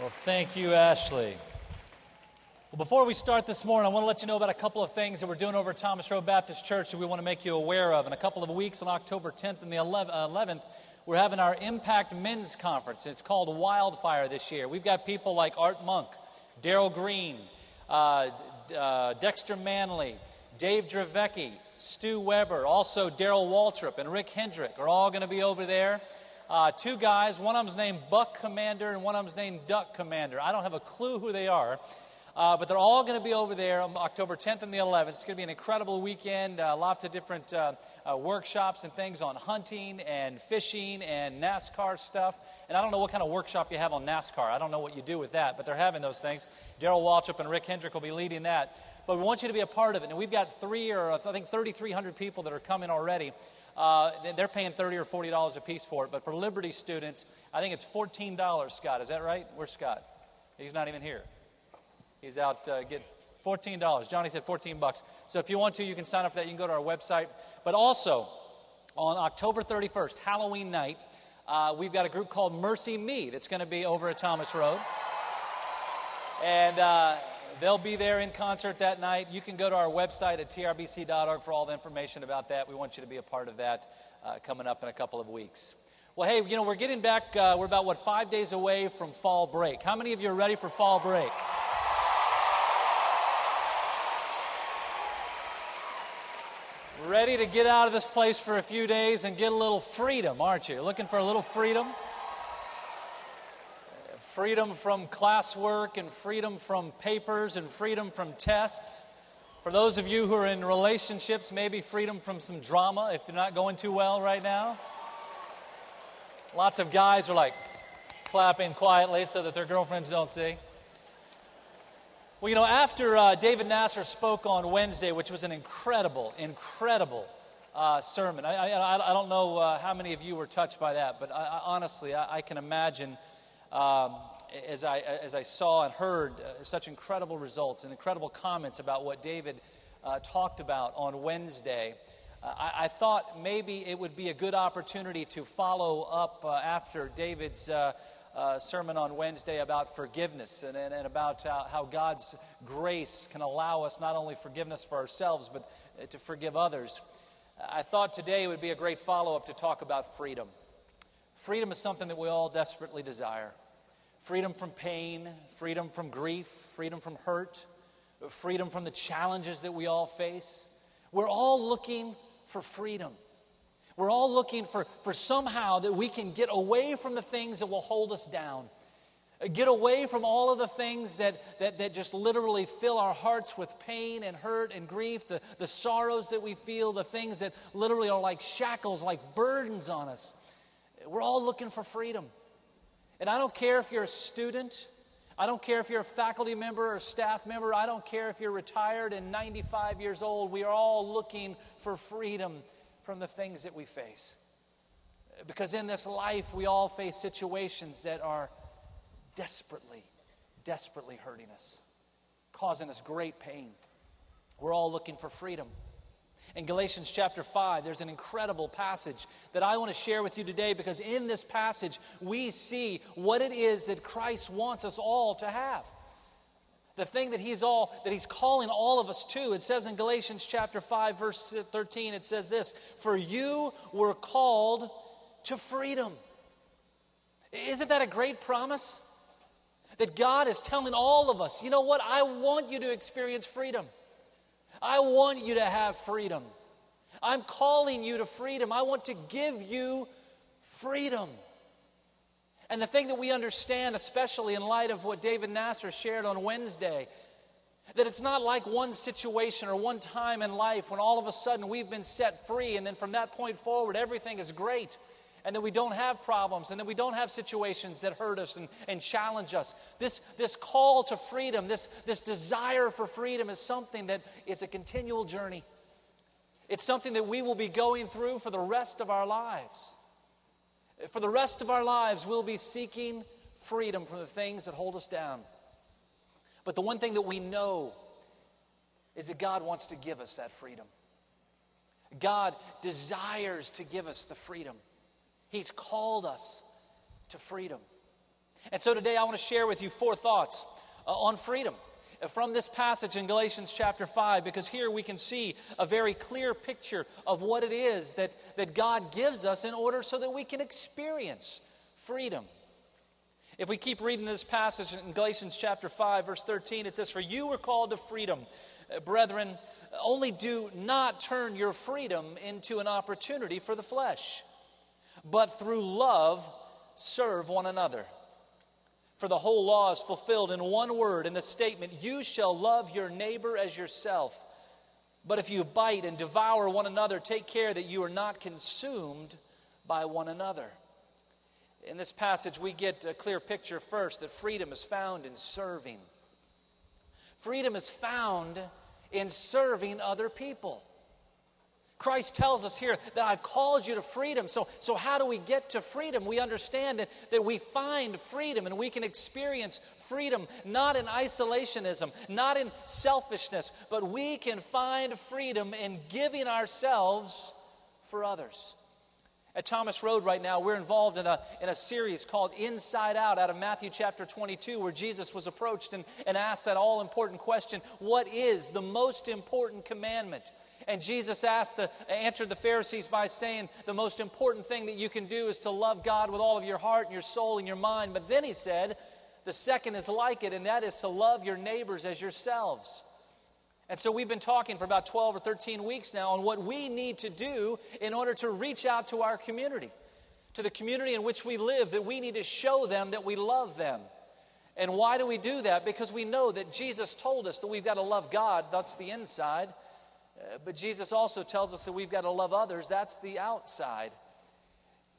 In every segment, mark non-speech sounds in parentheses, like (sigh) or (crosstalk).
Well, thank you, Ashley. Well, before we start this morning, I want to let you know about a couple of things that we're doing over at Thomas Road Baptist Church that we want to make you aware of. In a couple of weeks, on October 10th and the 11th, we're having our Impact Men's Conference. It's called Wildfire this year. We've got people like Art Monk, Darrell Green, uh, uh, Dexter Manley, Dave Dravecky, Stu Weber, also Darrell Waltrip, and Rick Hendrick are all going to be over there. Uh, two guys, one of them's named Buck Commander and one of them's named Duck Commander. I don't have a clue who they are. Uh, but they're all going to be over there on October 10th and the 11th. It's going to be an incredible weekend. Uh, lots of different uh, uh, workshops and things on hunting and fishing and NASCAR stuff. And I don't know what kind of workshop you have on NASCAR. I don't know what you do with that, but they're having those things. Darrell Waltrip and Rick Hendrick will be leading that. But we want you to be a part of it. And we've got three or I think 3,300 people that are coming already. Uh, they're paying 30 or $40 a piece for it. But for Liberty students, I think it's $14, Scott. Is that right? Where's Scott? He's not even here. He's out uh, get $14. Johnny said 14 bucks. So if you want to, you can sign up for that. You can go to our website. But also, on October 31st, Halloween night, uh, we've got a group called MercyMe that's going to be over at Thomas Road. And uh, They'll be there in concert that night. You can go to our website at trbc.org for all the information about that. We want you to be a part of that uh, coming up in a couple of weeks. Well, hey, you know, we're getting back, uh, we're about, what, five days away from fall break. How many of you are ready for fall break? Ready to get out of this place for a few days and get a little freedom, aren't you? Looking for a little freedom? Freedom from classwork and freedom from papers and freedom from tests. For those of you who are in relationships, maybe freedom from some drama if you're not going too well right now. Lots of guys are like clapping quietly so that their girlfriends don't see. Well, you know, after uh, David Nasser spoke on Wednesday, which was an incredible, incredible uh, sermon, I, I, I, don't know uh, how many of you were touched by that, but I, honestly, I, can imagine um, as, I, as I saw and heard uh, such incredible results and incredible comments about what David uh, talked about on Wednesday, uh, I, I, thought maybe it would be a good opportunity to follow up uh, after David's uh, uh, sermon on Wednesday about forgiveness and, and, and about how God's grace can allow us not only forgiveness for ourselves, but to forgive others. I thought today would be a great follow up to talk about freedom. Freedom is something that we all desperately desire freedom from pain, freedom from grief, freedom from hurt, freedom from the challenges that we all face. We're all looking for freedom. We're all looking for, for somehow that we can get away from the things that will hold us down. Get away from all of the things that, that, that just literally fill our hearts with pain and hurt and grief, the, the sorrows that we feel, the things that literally are like shackles, like burdens on us. We're all looking for freedom. And I don't care if you're a student, I don't care if you're a faculty member or staff member, I don't care if you're retired and 95 years old. We are all looking for freedom from the things that we face. Because in this life, we all face situations that are desperately, desperately hurting us, causing us great pain. We're all looking for freedom. In Galatians chapter 5, there's an incredible passage that I want to share with you today because in this passage, we see what it is that Christ wants us all to have. The thing that he's all that he's calling all of us to. It says in Galatians chapter 5 verse 13 it says this, "For you were called to freedom." Isn't that a great promise? That God is telling all of us, "You know what? I want you to experience freedom." I want you to have freedom. I'm calling you to freedom. I want to give you freedom. And the thing that we understand, especially in light of what David Nasser shared on Wednesday, that it's not like one situation or one time in life when all of a sudden we've been set free, and then from that point forward, everything is great and that we don't have problems and that we don't have situations that hurt us and, and challenge us. This, this call to freedom, this, this desire for freedom is something that is a continual journey. It's something that we will be going through for the rest of our lives. For the rest of our lives, we'll be seeking freedom from the things that hold us down. But the one thing that we know is that God wants to give us that freedom. God desires to give us the freedom. He's called us to freedom. And so today I want to share with you four thoughts uh, on freedom uh, from this passage in Galatians chapter 5, because here we can see a very clear picture of what it is that, that God gives us in order so that we can experience freedom. If we keep reading this passage in Galatians chapter 5, verse 13, it says, For you were called to freedom, uh, brethren, only do not turn your freedom into an opportunity for the flesh, but through love serve one another. For the whole law is fulfilled in one word in the statement, You shall love your neighbor as yourself. But if you bite and devour one another, take care that you are not consumed by one another. In this passage, we get a clear picture first that freedom is found in serving. Freedom is found in serving other people. Christ tells us here that I've called you to freedom. So, so how do we get to freedom? We understand that, that we find freedom and we can experience freedom not in isolationism, not in selfishness, but we can find freedom in giving ourselves for others. At Thomas Road right now, we're involved in a, in a series called Inside Out out of Matthew chapter 22, where Jesus was approached and, and asked that all important question What is the most important commandment? And Jesus asked the, answered the Pharisees by saying, The most important thing that you can do is to love God with all of your heart and your soul and your mind. But then he said, The second is like it, and that is to love your neighbors as yourselves. And so we've been talking for about 12 or 13 weeks now on what we need to do in order to reach out to our community, to the community in which we live, that we need to show them that we love them. And why do we do that? Because we know that Jesus told us that we've got to love God, that's the inside. Uh, but Jesus also tells us that we've got to love others, that's the outside.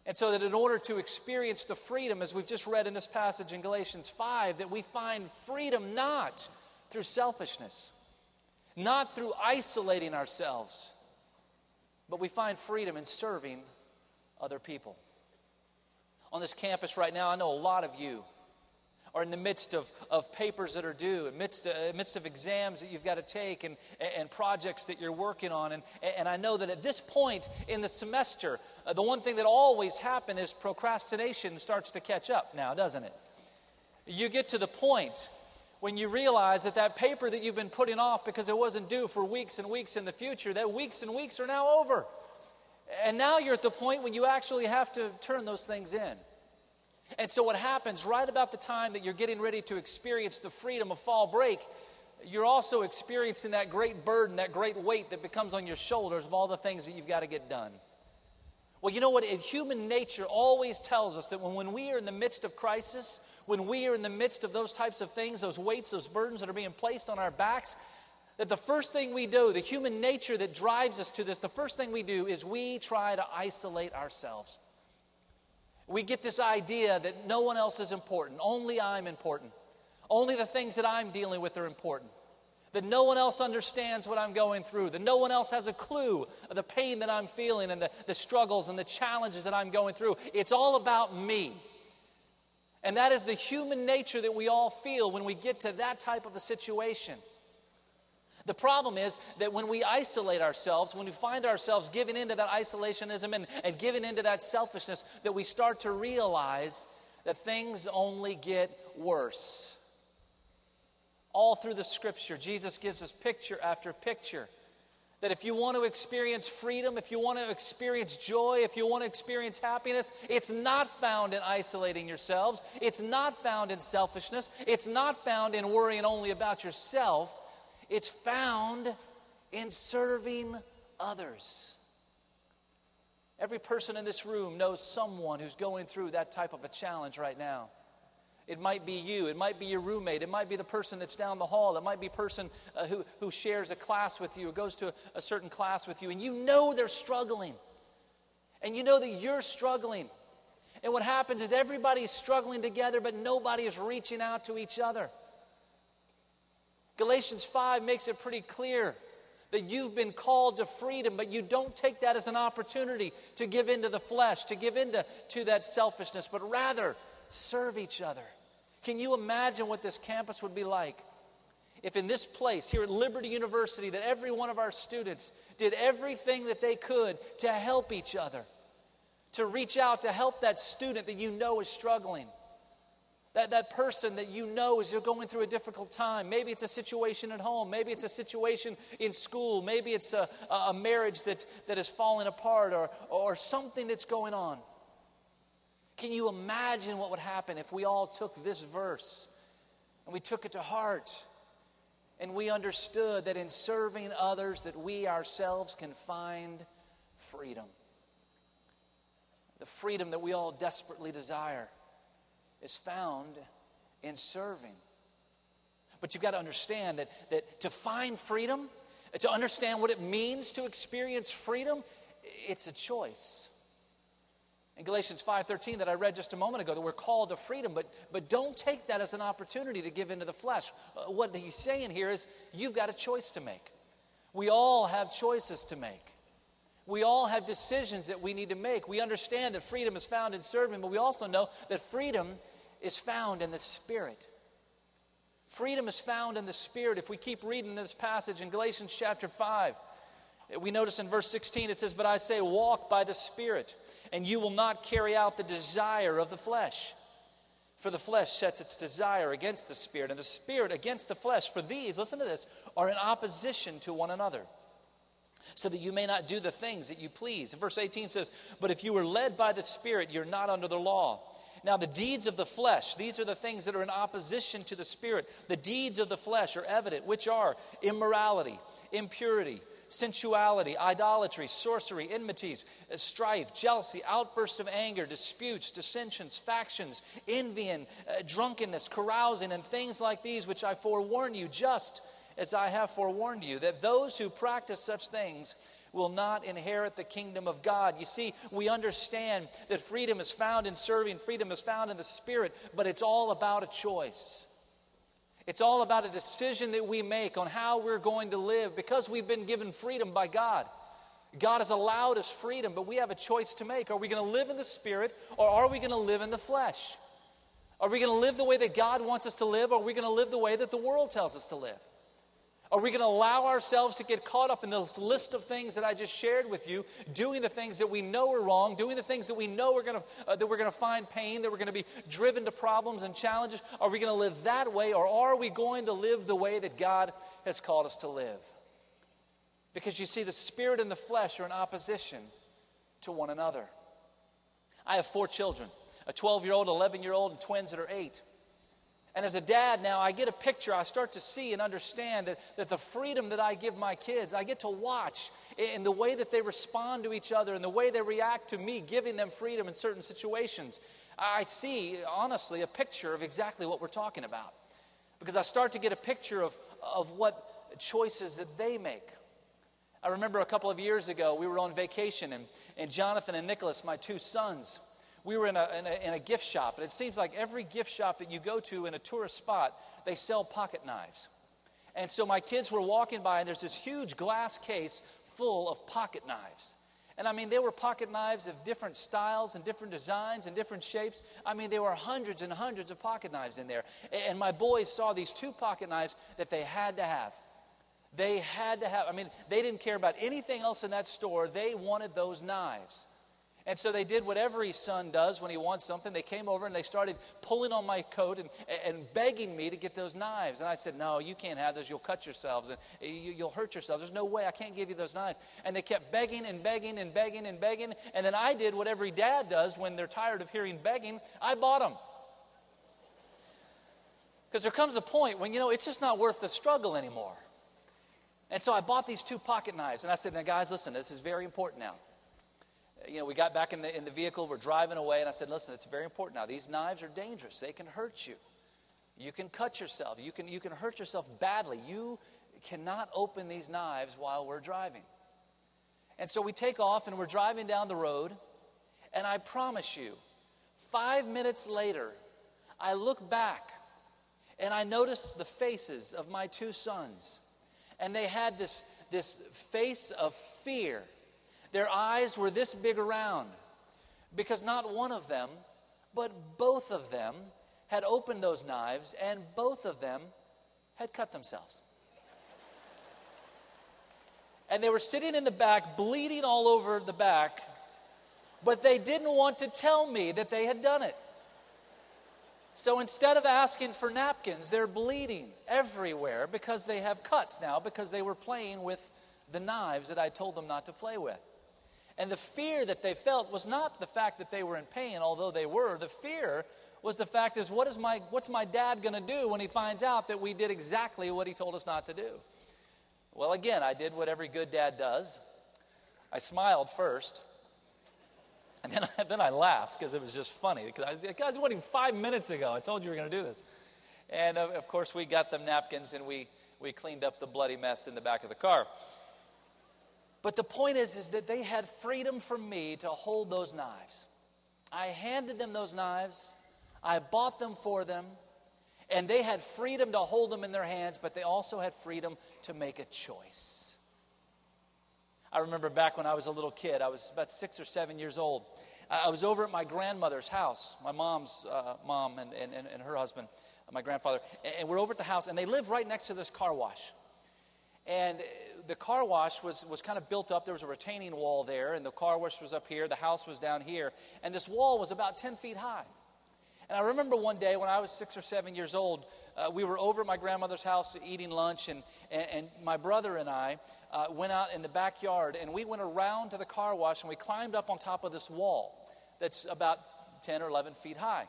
And so that in order to experience the freedom, as we've just read in this passage in Galatians 5, that we find freedom not through selfishness not through isolating ourselves, but we find freedom in serving other people. On this campus right now, I know a lot of you are in the midst of, of papers that are due, in midst of, in midst of exams that you've got to take, and, and projects that you're working on. And, and I know that at this point in the semester, uh, the one thing that always happens is procrastination starts to catch up now, doesn't it? You get to the point when you realize that that paper that you've been putting off because it wasn't due for weeks and weeks in the future, that weeks and weeks are now over. And now you're at the point when you actually have to turn those things in. And so, what happens right about the time that you're getting ready to experience the freedom of fall break, you're also experiencing that great burden, that great weight that becomes on your shoulders of all the things that you've got to get done. Well, you know what? Human nature always tells us that when, we are in the midst of crisis, when we are in the midst of those types of things, those weights, those burdens that are being placed on our backs, that the first thing we do, the human nature that drives us to this, the first thing we do is we try to isolate ourselves. We get this idea that no one else is important, only I'm important. Only the things that I'm dealing with are important. That no one else understands what I'm going through, that no one else has a clue of the pain that I'm feeling and the, the struggles and the challenges that I'm going through. It's all about me. And that is the human nature that we all feel when we get to that type of a situation. The problem is that when we isolate ourselves, when we find ourselves giving into that isolationism and, and giving into that selfishness, that we start to realize that things only get worse. All through the scripture, Jesus gives us picture after picture that if you want to experience freedom, if you want to experience joy, if you want to experience happiness, it's not found in isolating yourselves. It's not found in selfishness. It's not found in worrying only about yourself. It's found in serving others. Every person in this room knows someone who's going through that type of a challenge right now. It might be you. It might be your roommate. It might be the person that's down the hall. It might be a person uh, who, who shares a class with you or goes to a, a certain class with you. And you know they're struggling. And you know that you're struggling. And what happens is everybody's struggling together, but nobody is reaching out to each other. Galatians 5 makes it pretty clear that you've been called to freedom, but you don't take that as an opportunity to give into the flesh, to give into to that selfishness, but rather serve each other. Can you imagine what this campus would be like if, in this place here at Liberty University, that every one of our students did everything that they could to help each other, to reach out to help that student that you know is struggling? That, that person that you know is you're going through a difficult time. Maybe it's a situation at home. Maybe it's a situation in school. Maybe it's a, a marriage that, that is falling apart or, or something that's going on. Can you imagine what would happen if we all took this verse and we took it to heart and we understood that in serving others that we ourselves can find freedom. The freedom that we all desperately desire is found in serving. But you've got to understand that, that to find freedom, to understand what it means to experience freedom, it's a choice. In Galatians 5:13 that I read just a moment ago that we're called to freedom, but, but don't take that as an opportunity to give into the flesh. Uh, what he's saying here is you've got a choice to make. We all have choices to make. We all have decisions that we need to make. We understand that freedom is found in serving, but we also know that freedom is found in the Spirit. Freedom is found in the Spirit. If we keep reading this passage in Galatians chapter 5, we notice in verse 16 it says, But I say, walk by the Spirit, and you will not carry out the desire of the flesh. For the flesh sets its desire against the Spirit, and the Spirit against the flesh. For these, listen to this, are in opposition to one another so that you may not do the things that you please. Verse 18 says, But if you are led by the Spirit, you're not under the law. Now, the deeds of the flesh, these are the things that are in opposition to the Spirit. The deeds of the flesh are evident, which are immorality, impurity, sensuality, idolatry, sorcery, enmities, strife, jealousy, outbursts of anger, disputes, dissensions, factions, envying, uh, drunkenness, carousing, and things like these, which I forewarn you, just as I have forewarned you, that those who practice such things will not inherit the kingdom of God. You see, we understand that freedom is found in serving, freedom is found in the Spirit, but it's all about a choice. It's all about a decision that we make on how we're going to live because we've been given freedom by God. God has allowed us freedom, but we have a choice to make. Are we going to live in the Spirit or are we going to live in the flesh? Are we going to live the way that God wants us to live or are we going to live the way that the world tells us to live? Are we going to allow ourselves to get caught up in this list of things that I just shared with you, doing the things that we know are wrong, doing the things that we know we're going to, uh, that we're going to find pain, that we're going to be driven to problems and challenges? Are we going to live that way, or are we going to live the way that God has called us to live? Because you see, the spirit and the flesh are in opposition to one another. I have four children a 12 year old, 11 year old, and twins that are eight. And as a dad now, I get a picture, I start to see and understand that, that the freedom that I give my kids, I get to watch in the way that they respond to each other and the way they react to me giving them freedom in certain situations. I see, honestly, a picture of exactly what we're talking about. Because I start to get a picture of, of what choices that they make. I remember a couple of years ago, we were on vacation, and, and Jonathan and Nicholas, my two sons, we were in a, in a, in a gift shop, and it seems like every gift shop that you go to in a tourist spot, they sell pocket knives. And so my kids were walking by, and there's this huge glass case full of pocket knives. And I mean, there were pocket knives of different styles and different designs and different shapes. I mean, there were hundreds and hundreds of pocket knives in there. And my boys saw these two pocket knives that they had to have. They had to have, I mean, they didn't care about anything else in that store. They wanted those knives. And so they did what every son does when he wants something. They came over and they started pulling on my coat and, and begging me to get those knives. And I said, No, you can't have those. You'll cut yourselves and you, will hurt yourselves. There's no way I can't give you those knives. And they kept begging and begging and begging and begging. And then I did what every dad does when they're tired of hearing begging I bought them. Because there comes a point when, you know, it's just not worth the struggle anymore. And so I bought these two pocket knives. And I said, Now, guys, listen, this is very important now you know, we got back in the, in the vehicle, we're driving away, and I said, listen, it's very important now. These knives are dangerous. They can hurt you. You can cut yourself. You can, you can hurt yourself badly. You cannot open these knives while we're driving. And so we take off and we're driving down the road, and I promise you, five minutes later, I look back and I noticed the faces of my two sons. And they had this, this face of fear their eyes were this big around because not one of them, but both of them had opened those knives and both of them had cut themselves. And they were sitting in the back, bleeding all over the back, but they didn't want to tell me that they had done it. So instead of asking for napkins, they're bleeding everywhere because they have cuts now because they were playing with the knives that I told them not to play with. And the fear that they felt was not the fact that they were in pain, although they were. The fear was the fact is what is my what's my dad going to do when he finds out that we did exactly what he told us not to do? Well, again, I did what every good dad does. I smiled first. And then I, (laughs) then I laughed because it was just funny. Because I, I was waiting five minutes ago. I told you we were going to do this. And of, of course, we got them napkins and we, we cleaned up the bloody mess in the back of the car. But the point is, is that they had freedom from me to hold those knives. I handed them those knives. I bought them for them. And they had freedom to hold them in their hands, but they also had freedom to make a choice. I remember back when I was a little kid, I was about six or seven years old. I was over at my grandmother's house, my mom's uh, mom and, and, and her husband, my grandfather. And we're over at the house, and they live right next to this car wash. And the car wash was, was kind of built up. There was a retaining wall there, and the car wash was up here. The house was down here. And this wall was about 10 feet high. And I remember one day when I was six or seven years old, uh, we were over at my grandmother's house eating lunch, and, and, and my brother and I uh, went out in the backyard and we went around to the car wash and we climbed up on top of this wall that's about 10 or 11 feet high.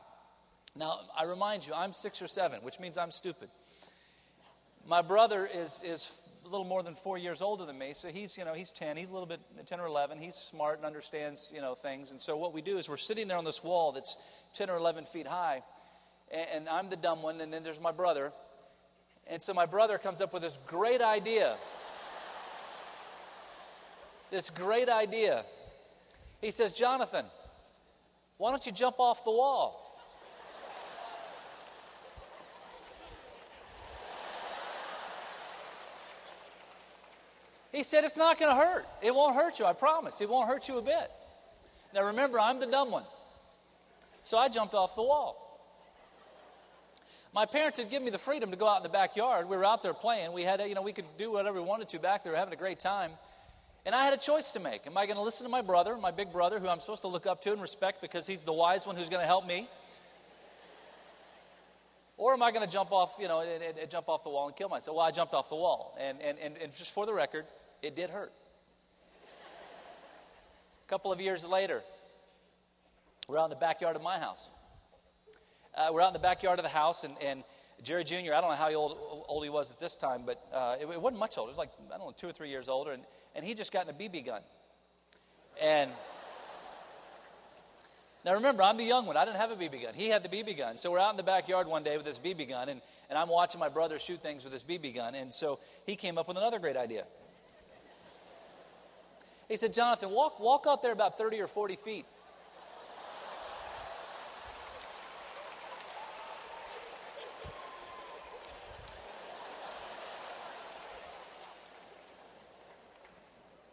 Now, I remind you, I'm six or seven, which means I'm stupid. My brother is, is little more than four years older than me, so he's, you know, he's 10. He's a little bit 10 or 11. He's smart and understands, you know, things. And so what we do is we're sitting there on this wall that's 10 or 11 feet high, and, and I'm the dumb one, and then there's my brother. And so my brother comes up with this great idea this great idea. He says, Jonathan, why don't you jump off the wall? He said, It's not going to hurt. It won't hurt you, I promise. It won't hurt you a bit. Now remember, I'm the dumb one. So I jumped off the wall. My parents had given me the freedom to go out in the backyard. We were out there playing. We had, you know, we could do whatever we wanted to back there, having a great time. And I had a choice to make. Am I going to listen to my brother, my big brother, who I'm supposed to look up to and respect because he's the wise one who's going to help me? Or am I going to jump off, you know, and, and, and jump off the wall and kill myself? Well, I jumped off the wall. And, and, and, and just for the record, it did hurt. A couple of years later, we're out in the backyard of my house. Uh, we're out in the backyard of the house, and, and Jerry Jr., I don't know how old, old he was at this time, but uh, it, it wasn't much older. It was like, I don't know, two or three years older. And, and he just got a BB gun. And now remember, I'm the young one. I didn't have a BB gun. He had the BB gun. So we're out in the backyard one day with this BB gun, and, and I'm watching my brother shoot things with this BB gun. And so he came up with another great idea. He said, Jonathan, walk, walk out there about 30 or 40 feet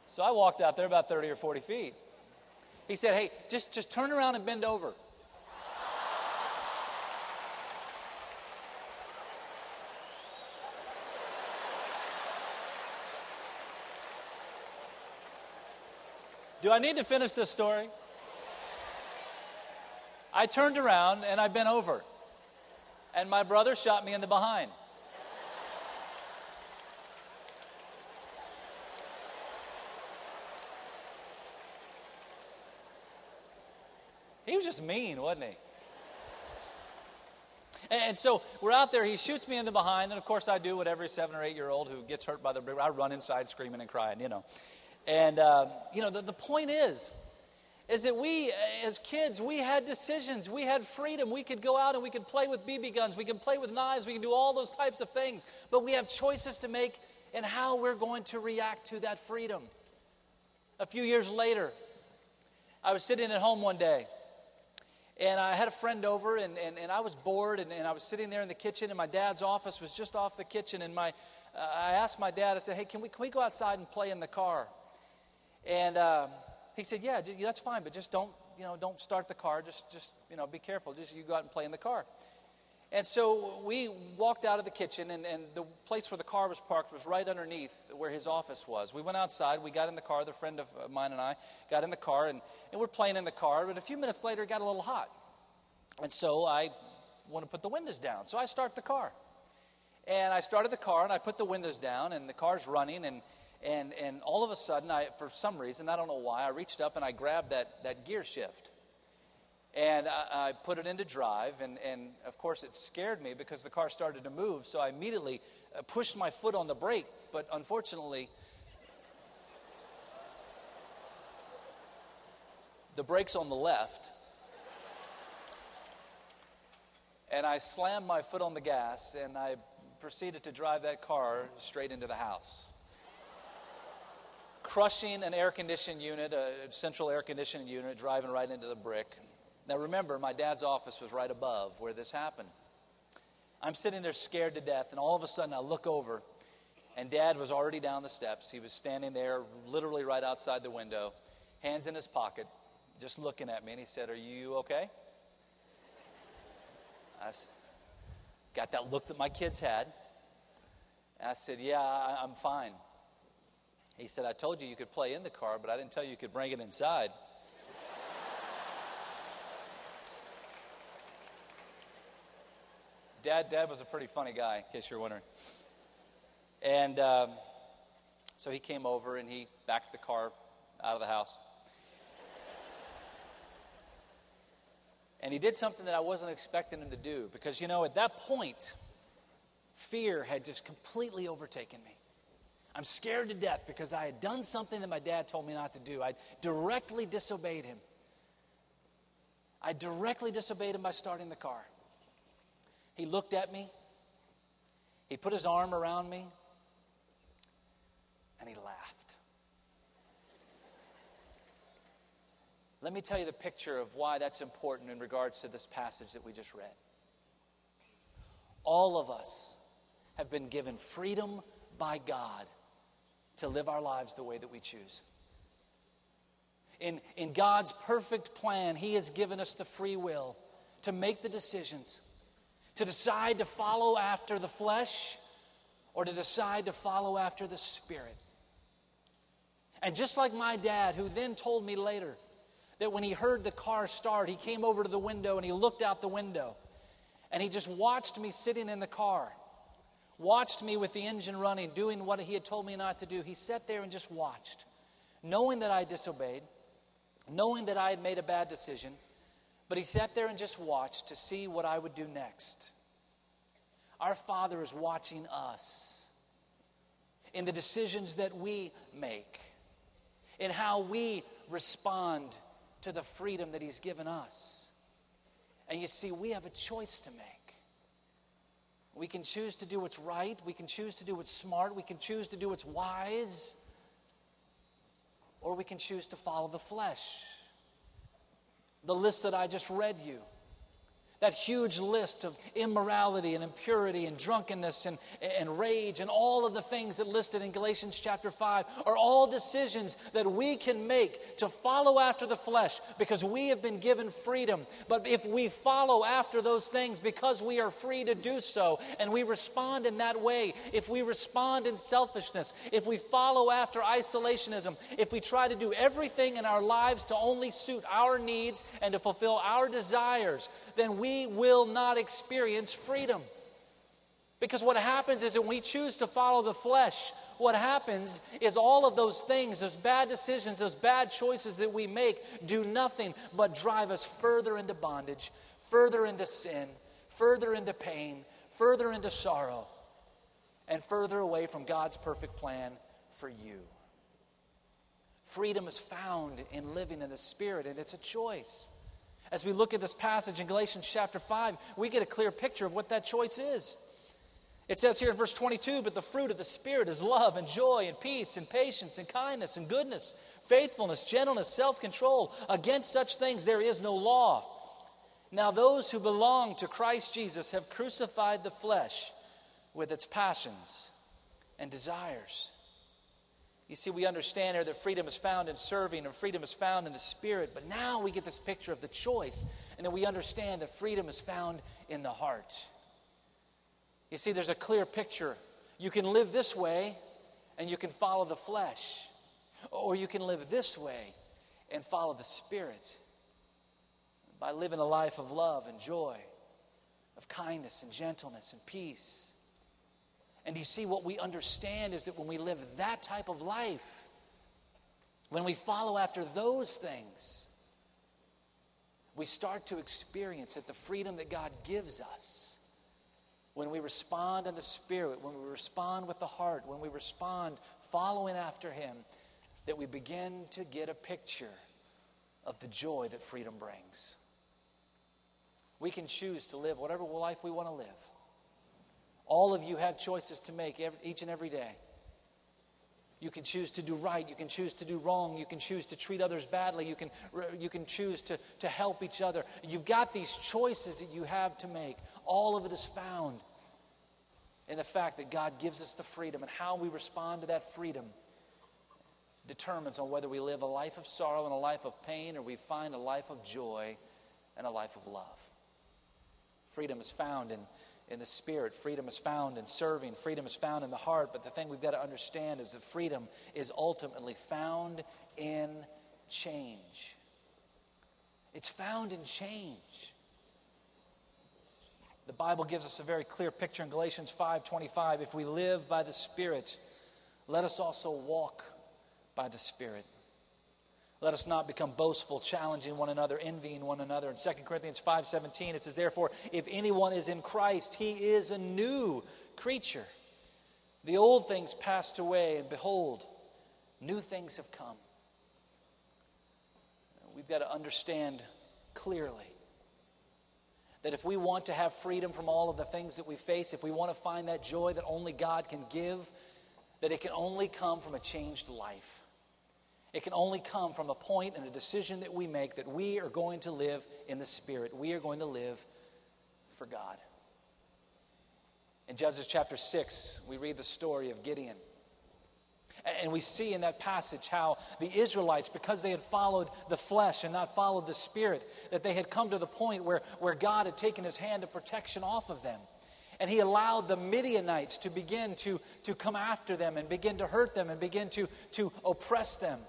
So I walked out there about 30 or 40 feet. He said, Hey, just, just turn around and bend over. Do I need to finish this story? I turned around and I bent over. And my brother shot me in the behind. He was just mean, wasn't he? And so we're out there. He shoots me in the behind, and of course I do what every seven or eight year old who gets hurt by the I run inside screaming and crying, you know. And uh, you know the, the point is, is that we as kids we had decisions, we had freedom. We could go out and we could play with BB guns, we could play with knives, we can do all those types of things. But we have choices to make in how we're going to react to that freedom. A few years later, I was sitting at home one day and I had a friend over, and, and, and I was bored, and, and I was sitting there in the kitchen, and my dad's office was just off the kitchen. And my, uh, I asked my dad, I said, Hey, can we, can we go outside and play in the car? And uh, he said, Yeah, that's fine, but just don't, you know, don't start the car. Just, just you know, be careful. Just you go out and play in the car. And so we walked out of the kitchen, and, and the place where the car was parked was right underneath where his office was. We went outside, we got in the car, the friend of mine and I got in the car, and, and we're playing in the car. But a few minutes later, it got a little hot. And so I want to put the windows down. So I start the car. And I started the car and I put the windows down and the car's running and and and all of a sudden I for some reason, I don't know why, I reached up and I grabbed that that gear shift. And I, I put it into drive and and of course it scared me because the car started to move, so I immediately uh, pushed my foot on the brake, but unfortunately the brake's on the left and I slammed my foot on the gas and I proceeded to drive that car straight into the house. Crushing an air conditioning unit, a central air conditioning unit, driving right into the brick. Now remember, my dad's office was right above where this happened. I'm sitting there scared to death, and all of a sudden I look over, and dad was already down the steps. He was standing there, literally right outside the window, hands in his pocket, just looking at me, and he said, Are you okay? I got that look that my kids had. I said, Yeah, I'm fine. He said, I told you you could play in the car, but I didn't tell you you could bring it inside. Dad, Dad was a pretty funny guy, in case you're wondering. And um, so he came over and he backed the car out of the house. And he did something that I wasn't expecting him to do because, you know, at that point, fear had just completely overtaken me. I'm scared to death because I had done something that my dad told me not to do. I directly disobeyed him. I directly disobeyed him by starting the car. He looked at me, he put his arm around me, and he laughed. Let me tell you the picture of why that's important in regards to this passage that we just read. All of us have been given freedom by God to live our lives the way that we choose. In, in God's perfect plan, He has given us the free will to make the decisions, to decide to follow after the flesh or to decide to follow after the Spirit. And just like my dad, who then told me later, that when he heard the car start, he came over to the window and he looked out the window. And he just watched me sitting in the car, watched me with the engine running, doing what he had told me not to do. He sat there and just watched, knowing that I disobeyed, knowing that I had made a bad decision. But he sat there and just watched to see what I would do next. Our Father is watching us in the decisions that we make, in how we respond to the freedom that He's given us. And you see, we have a choice to make. We can choose to do what's right, we can choose to do what's smart, we can choose to do what's wise, or we can choose to follow the flesh. The list that I just read you that huge list of immorality and impurity and drunkenness and, and rage and all of the things that listed in Galatians chapter 5 are all decisions that we can make to follow after the flesh because we have been given freedom. But if we follow after those things because we are free to do so and we respond in that way, if we respond in selfishness, if we follow after isolationism, if we try to do everything in our lives to only suit our needs and to fulfill our desires, then we will not experience freedom. Because what happens is when we choose to follow the flesh, what happens is all of those things, those bad decisions, those bad choices that we make, do nothing but drive us further into bondage, further into sin, further into pain, further into sorrow, and further away from God's perfect plan for you. Freedom is found in living in the Spirit, and it's a choice. As we look at this passage in Galatians chapter 5, we get a clear picture of what that choice is. It says here in verse 22 But the fruit of the Spirit is love and joy and peace and patience and kindness and goodness, faithfulness, gentleness, self control. Against such things there is no law. Now, those who belong to Christ Jesus have crucified the flesh with its passions and desires. You see, we understand here that freedom is found in serving and freedom is found in the Spirit, but now we get this picture of the choice, and then we understand that freedom is found in the heart. You see, there's a clear picture. You can live this way and you can follow the flesh, or you can live this way and follow the Spirit by living a life of love and joy, of kindness and gentleness and peace. And you see, what we understand is that when we live that type of life, when we follow after those things, we start to experience that the freedom that God gives us when we respond in the Spirit, when we respond with the heart, when we respond following after Him, that we begin to get a picture of the joy that freedom brings. We can choose to live whatever life we want to live. All of you have choices to make every, each and every day. You can choose to do right. You can choose to do wrong. You can choose to treat others badly. You can, you can choose to, to help each other. You've got these choices that you have to make. All of it is found in the fact that God gives us the freedom, and how we respond to that freedom determines on whether we live a life of sorrow and a life of pain or we find a life of joy and a life of love. Freedom is found in, in the spirit, freedom is found in serving, freedom is found in the heart. But the thing we've got to understand is that freedom is ultimately found in change. It's found in change. The Bible gives us a very clear picture in Galatians 5:25. If we live by the Spirit, let us also walk by the Spirit. Let us not become boastful, challenging one another, envying one another. In 2 Corinthians 5:17 it says therefore if anyone is in Christ he is a new creature. The old things passed away and behold new things have come. We've got to understand clearly that if we want to have freedom from all of the things that we face, if we want to find that joy that only God can give, that it can only come from a changed life. It can only come from a point and a decision that we make that we are going to live in the Spirit. We are going to live for God. In Judges chapter 6, we read the story of Gideon. And we see in that passage how the Israelites, because they had followed the flesh and not followed the spirit, that they had come to the point where, where God had taken his hand of protection off of them. And he allowed the Midianites to begin to, to come after them and begin to hurt them and begin to, to oppress them.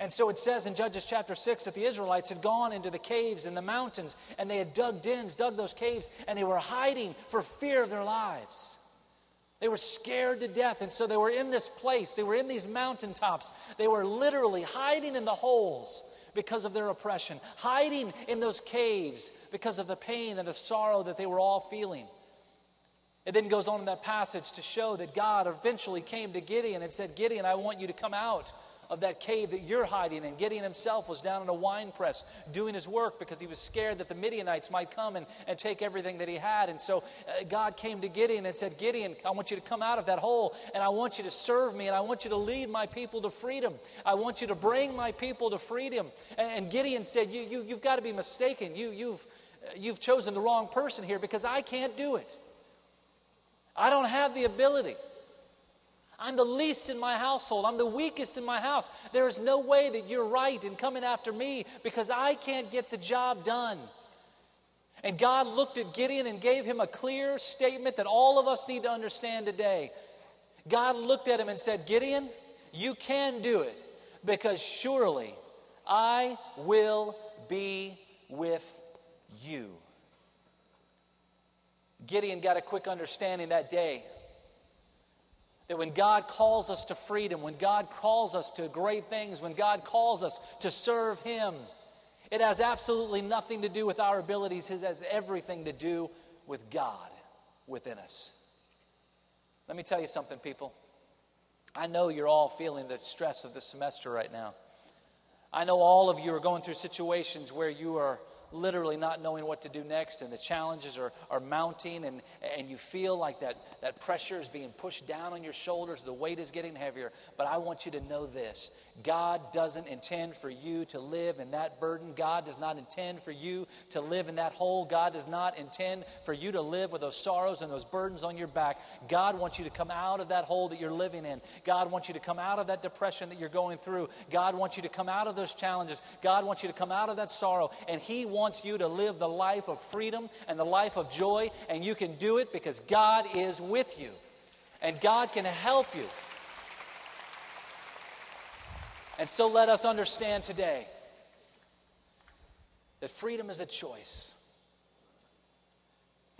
And so it says in Judges chapter 6 that the Israelites had gone into the caves in the mountains and they had dug dens, dug those caves, and they were hiding for fear of their lives. They were scared to death. And so they were in this place, they were in these mountaintops. They were literally hiding in the holes because of their oppression, hiding in those caves because of the pain and the sorrow that they were all feeling. It then goes on in that passage to show that God eventually came to Gideon and said, Gideon, I want you to come out of that cave that you're hiding in. Gideon himself was down in a wine press doing his work because he was scared that the Midianites might come and, and take everything that he had. And so uh, God came to Gideon and said, Gideon, I want you to come out of that hole and I want you to serve me and I want you to lead my people to freedom. I want you to bring my people to freedom. And, and Gideon said, you, you, You've got to be mistaken. You, you've, you've chosen the wrong person here because I can't do it. I don't have the ability. I'm the least in my household. I'm the weakest in my house. There is no way that you're right in coming after me because I can't get the job done. And God looked at Gideon and gave him a clear statement that all of us need to understand today. God looked at him and said, Gideon, you can do it because surely I will be with you. Gideon got a quick understanding that day that when God calls us to freedom, when God calls us to great things, when God calls us to serve Him, it has absolutely nothing to do with our abilities, it has everything to do with God within us. Let me tell you something, people. I know you're all feeling the stress of the semester right now. I know all of you are going through situations where you are literally not knowing what to do next, and the challenges are, are mounting, and, and you feel like that, that pressure is being pushed down on your shoulders, the weight is getting heavier. But I want you to know this God doesn't intend for you to live in that burden. God does not intend for you to live in that hole. God does not intend for you to live with those sorrows and those burdens on your back. God wants you to come out of that hole that you're living in. God wants you to come out of that depression that you're going through. God wants you to come out of those challenges. God wants you to come out of that sorrow. And He wants you to live the life of freedom and the life of joy. And you can do it because God is with you. And God can help you. And so let us understand today that freedom is a choice.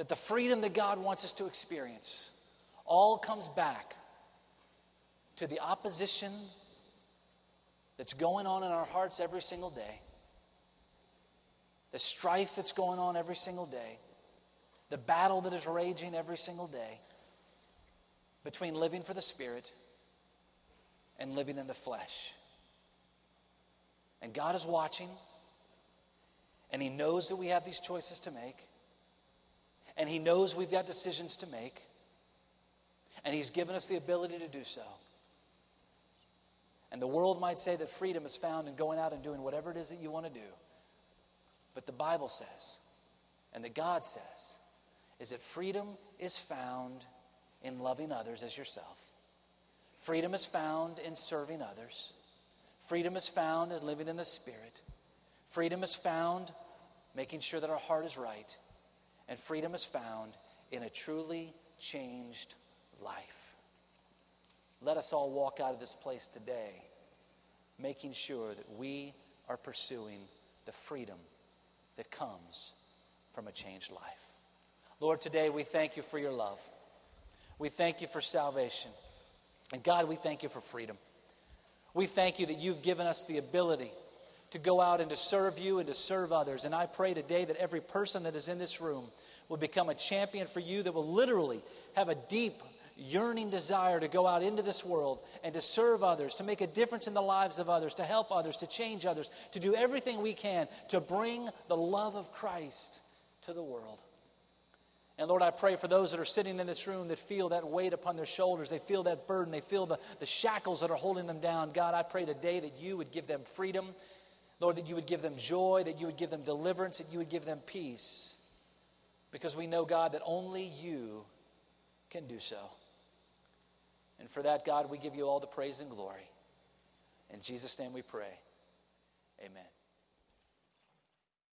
that the freedom that God wants us to experience all comes back to the opposition that's going on in our hearts every single day, the strife that's going on every single day, the battle that is raging every single day between living for the Spirit and living in the flesh. And God is watching, and He knows that we have these choices to make, and He knows we've got decisions to make, and He's given us the ability to do so. And the world might say that freedom is found in going out and doing whatever it is that you want to do. But the Bible says, and that God says, is that freedom is found in loving others as yourself. Freedom is found in serving others. Freedom is found in living in the Spirit. Freedom is found making sure that our heart is right. And freedom is found in a truly changed life. Let us all walk out of this place today making sure that we are pursuing the freedom that comes from a changed life. Lord, today we thank you for your love. We thank you for salvation. And God, we thank you for freedom. We thank you that you've given us the ability to go out and to serve you and to serve others. And I pray today that every person that is in this room will become a champion for you that will literally have a deep, yearning desire to go out into this world and to serve others, to make a difference in the lives of others, to help others, to change others, to do everything we can to bring the love of Christ to the world. And Lord, I pray for those that are sitting in this room that feel that weight upon their shoulders. They feel that burden. They feel the, the shackles that are holding them down. God, I pray today that you would give them freedom. Lord, that you would give them joy, that you would give them deliverance, that you would give them peace. Because we know, God, that only you can do so. And for that, God, we give you all the praise and glory. In Jesus' name we pray. Amen.